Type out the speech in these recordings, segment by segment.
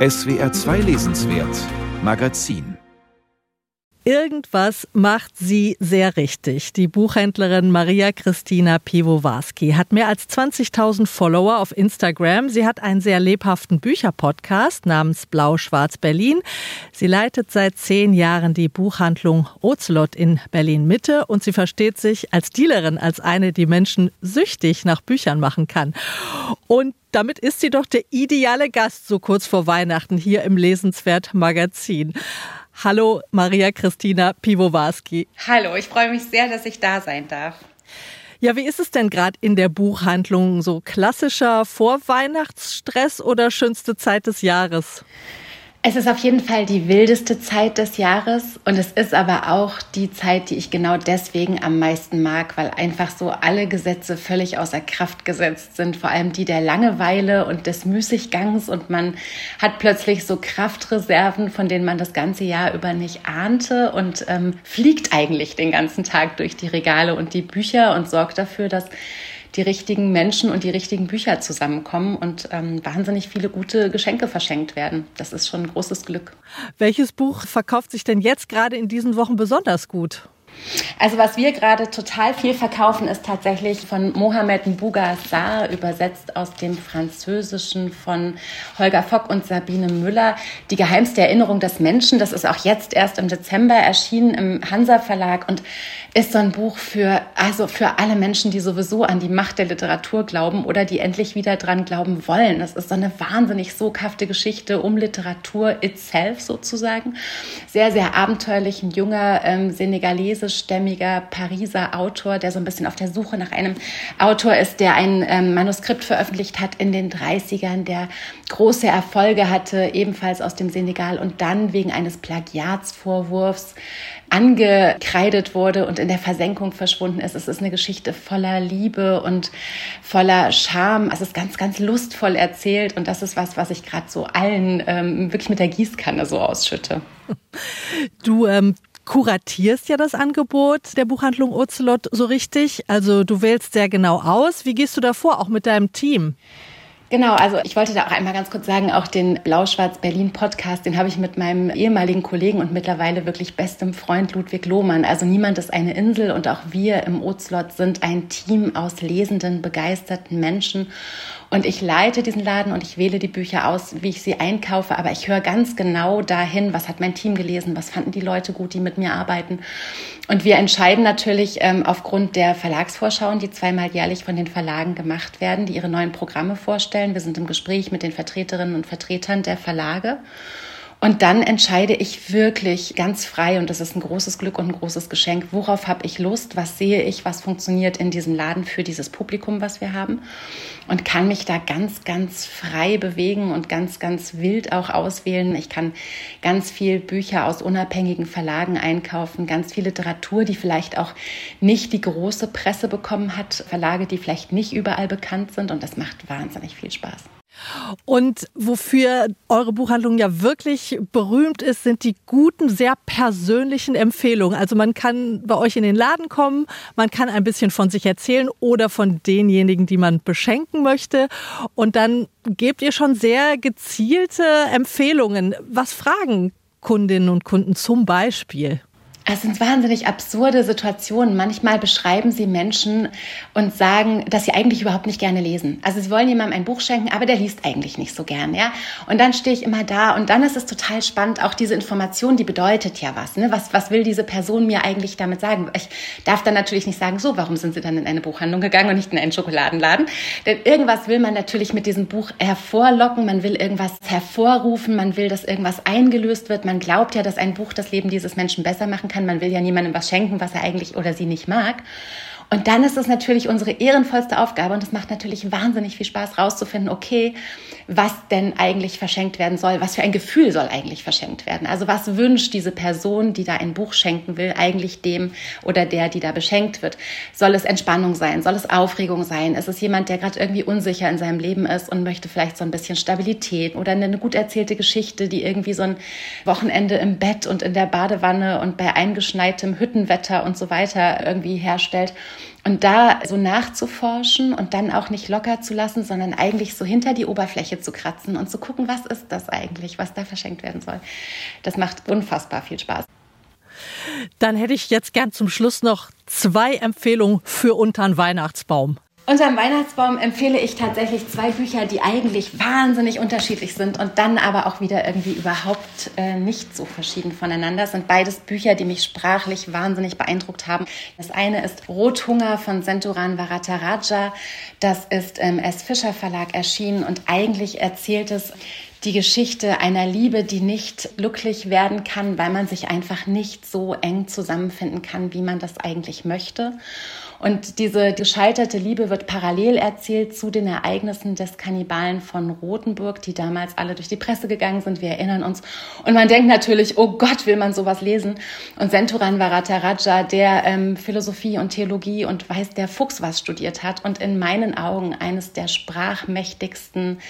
SWR 2 Lesenswert Magazin Irgendwas macht sie sehr richtig. Die Buchhändlerin Maria Christina Piwowarski hat mehr als 20.000 Follower auf Instagram. Sie hat einen sehr lebhaften Bücherpodcast namens Blau-Schwarz Berlin. Sie leitet seit zehn Jahren die Buchhandlung Ocelot in Berlin-Mitte und sie versteht sich als Dealerin als eine, die Menschen süchtig nach Büchern machen kann. Und damit ist sie doch der ideale Gast so kurz vor Weihnachten hier im Lesenswert Magazin. Hallo Maria Christina Piwowarski. Hallo, ich freue mich sehr, dass ich da sein darf. Ja, wie ist es denn gerade in der Buchhandlung? So klassischer Vorweihnachtsstress oder schönste Zeit des Jahres? Es ist auf jeden Fall die wildeste Zeit des Jahres und es ist aber auch die Zeit, die ich genau deswegen am meisten mag, weil einfach so alle Gesetze völlig außer Kraft gesetzt sind, vor allem die der Langeweile und des Müßiggangs und man hat plötzlich so Kraftreserven, von denen man das ganze Jahr über nicht ahnte und ähm, fliegt eigentlich den ganzen Tag durch die Regale und die Bücher und sorgt dafür, dass die richtigen Menschen und die richtigen Bücher zusammenkommen und ähm, wahnsinnig viele gute Geschenke verschenkt werden. Das ist schon ein großes Glück. Welches Buch verkauft sich denn jetzt gerade in diesen Wochen besonders gut? Also was wir gerade total viel verkaufen, ist tatsächlich von Mohamed Mbougassar, übersetzt aus dem Französischen von Holger Fock und Sabine Müller, Die geheimste Erinnerung des Menschen. Das ist auch jetzt erst im Dezember erschienen im Hansa Verlag und ist so ein Buch für, also für alle Menschen, die sowieso an die Macht der Literatur glauben oder die endlich wieder dran glauben wollen. Das ist so eine wahnsinnig soghafte Geschichte um Literatur itself sozusagen. Sehr, sehr abenteuerlich. Ein junger ähm, senegalesischstämmiger Pariser Autor, der so ein bisschen auf der Suche nach einem Autor ist, der ein ähm, Manuskript veröffentlicht hat in den 30ern, der große Erfolge hatte, ebenfalls aus dem Senegal und dann wegen eines Plagiatsvorwurfs angekreidet wurde und in der Versenkung verschwunden ist. Es ist eine Geschichte voller Liebe und voller Charme. Es ist ganz, ganz lustvoll erzählt und das ist was, was ich gerade so allen ähm, wirklich mit der Gießkanne so ausschütte. Du ähm, kuratierst ja das Angebot der Buchhandlung Ocelot so richtig. Also du wählst sehr genau aus. Wie gehst du davor, auch mit deinem Team? Genau, also ich wollte da auch einmal ganz kurz sagen, auch den Blau-Schwarz-Berlin-Podcast, den habe ich mit meinem ehemaligen Kollegen und mittlerweile wirklich bestem Freund Ludwig Lohmann. Also niemand ist eine Insel und auch wir im Ozlot sind ein Team aus lesenden, begeisterten Menschen. Und ich leite diesen Laden und ich wähle die Bücher aus, wie ich sie einkaufe, aber ich höre ganz genau dahin, was hat mein Team gelesen, was fanden die Leute gut, die mit mir arbeiten. Und wir entscheiden natürlich ähm, aufgrund der Verlagsvorschauen, die zweimal jährlich von den Verlagen gemacht werden, die ihre neuen Programme vorstellen. Wir sind im Gespräch mit den Vertreterinnen und Vertretern der Verlage. Und dann entscheide ich wirklich ganz frei, und das ist ein großes Glück und ein großes Geschenk, worauf habe ich Lust, was sehe ich, was funktioniert in diesem Laden für dieses Publikum, was wir haben. Und kann mich da ganz, ganz frei bewegen und ganz, ganz wild auch auswählen. Ich kann ganz viel Bücher aus unabhängigen Verlagen einkaufen, ganz viel Literatur, die vielleicht auch nicht die große Presse bekommen hat, Verlage, die vielleicht nicht überall bekannt sind. Und das macht wahnsinnig viel Spaß. Und wofür eure Buchhandlung ja wirklich berühmt ist, sind die guten, sehr persönlichen Empfehlungen. Also man kann bei euch in den Laden kommen, man kann ein bisschen von sich erzählen oder von denjenigen, die man beschenken möchte. Und dann gebt ihr schon sehr gezielte Empfehlungen. Was fragen Kundinnen und Kunden zum Beispiel? Es sind wahnsinnig absurde Situationen. Manchmal beschreiben sie Menschen und sagen, dass sie eigentlich überhaupt nicht gerne lesen. Also sie wollen jemandem ein Buch schenken, aber der liest eigentlich nicht so gern, ja. Und dann stehe ich immer da und dann ist es total spannend. Auch diese Information, die bedeutet ja was, ne? Was, was will diese Person mir eigentlich damit sagen? Ich darf dann natürlich nicht sagen, so, warum sind sie dann in eine Buchhandlung gegangen und nicht in einen Schokoladenladen? Denn irgendwas will man natürlich mit diesem Buch hervorlocken. Man will irgendwas hervorrufen. Man will, dass irgendwas eingelöst wird. Man glaubt ja, dass ein Buch das Leben dieses Menschen besser machen kann kann. Man will ja niemandem was schenken, was er eigentlich oder sie nicht mag. Und dann ist es natürlich unsere ehrenvollste Aufgabe und es macht natürlich wahnsinnig viel Spaß rauszufinden, okay, was denn eigentlich verschenkt werden soll, was für ein Gefühl soll eigentlich verschenkt werden. Also was wünscht diese Person, die da ein Buch schenken will, eigentlich dem oder der, die da beschenkt wird? Soll es Entspannung sein? Soll es Aufregung sein? Ist es jemand, der gerade irgendwie unsicher in seinem Leben ist und möchte vielleicht so ein bisschen Stabilität oder eine gut erzählte Geschichte, die irgendwie so ein Wochenende im Bett und in der Badewanne und bei eingeschneitem Hüttenwetter und so weiter irgendwie herstellt? Und da so nachzuforschen und dann auch nicht locker zu lassen, sondern eigentlich so hinter die Oberfläche zu kratzen und zu gucken, was ist das eigentlich, was da verschenkt werden soll. Das macht unfassbar viel Spaß. Dann hätte ich jetzt gern zum Schluss noch zwei Empfehlungen für untern Weihnachtsbaum. Unterm Weihnachtsbaum empfehle ich tatsächlich zwei Bücher, die eigentlich wahnsinnig unterschiedlich sind und dann aber auch wieder irgendwie überhaupt äh, nicht so verschieden voneinander. Das sind beides Bücher, die mich sprachlich wahnsinnig beeindruckt haben. Das eine ist Rothunger von Senturan Varataraja. Das ist im S. Fischer Verlag erschienen und eigentlich erzählt es die Geschichte einer Liebe, die nicht glücklich werden kann, weil man sich einfach nicht so eng zusammenfinden kann, wie man das eigentlich möchte. Und diese gescheiterte Liebe wird parallel erzählt zu den Ereignissen des Kannibalen von Rothenburg, die damals alle durch die Presse gegangen sind. Wir erinnern uns. Und man denkt natürlich, oh Gott, will man sowas lesen? Und Senturan Varataraja, der ähm, Philosophie und Theologie und weiß der Fuchs was studiert hat und in meinen Augen eines der sprachmächtigsten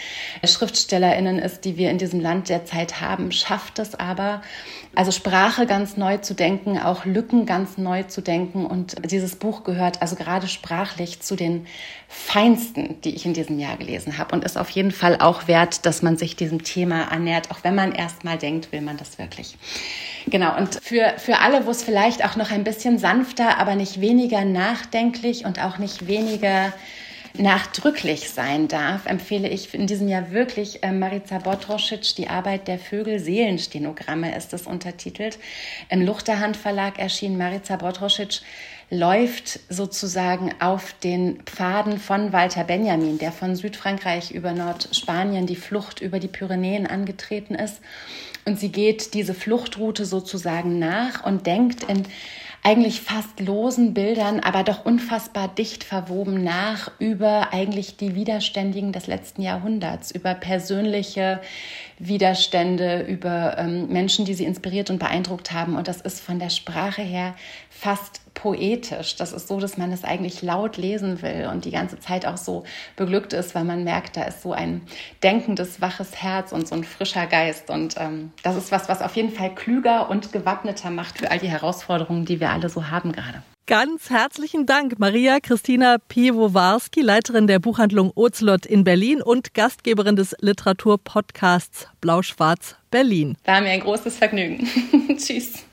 SchriftstellerInnen ist, die wir in diesem Land derzeit haben, schafft es aber, also Sprache ganz neu zu denken, auch Lücken ganz neu zu denken. Und dieses Buch gehört also gerade sprachlich zu den feinsten, die ich in diesem Jahr gelesen habe und ist auf jeden Fall auch wert, dass man sich diesem Thema annähert, auch wenn man erst mal denkt, will man das wirklich. Genau, und für, für alle, wo es vielleicht auch noch ein bisschen sanfter, aber nicht weniger nachdenklich und auch nicht weniger nachdrücklich sein darf, empfehle ich in diesem Jahr wirklich äh, Marica Die Arbeit der Vögel, Seelenstenogramme ist es untertitelt. Im Luchterhand Verlag erschien Marica Botrosic läuft sozusagen auf den Pfaden von Walter Benjamin, der von Südfrankreich über Nordspanien die Flucht über die Pyrenäen angetreten ist. Und sie geht diese Fluchtroute sozusagen nach und denkt in eigentlich fast losen Bildern, aber doch unfassbar dicht verwoben nach über eigentlich die Widerständigen des letzten Jahrhunderts, über persönliche Widerstände, über ähm, Menschen, die sie inspiriert und beeindruckt haben. Und das ist von der Sprache her fast poetisch. Das ist so, dass man es eigentlich laut lesen will und die ganze Zeit auch so beglückt ist, weil man merkt, da ist so ein denkendes, waches Herz und so ein frischer Geist. Und ähm, das ist was, was auf jeden Fall klüger und gewappneter macht für all die Herausforderungen, die wir alle so haben gerade. Ganz herzlichen Dank, Maria Christina Piwowarski, Leiterin der Buchhandlung Ozelot in Berlin und Gastgeberin des Literaturpodcasts Blau-Schwarz Berlin. War mir ein großes Vergnügen. Tschüss.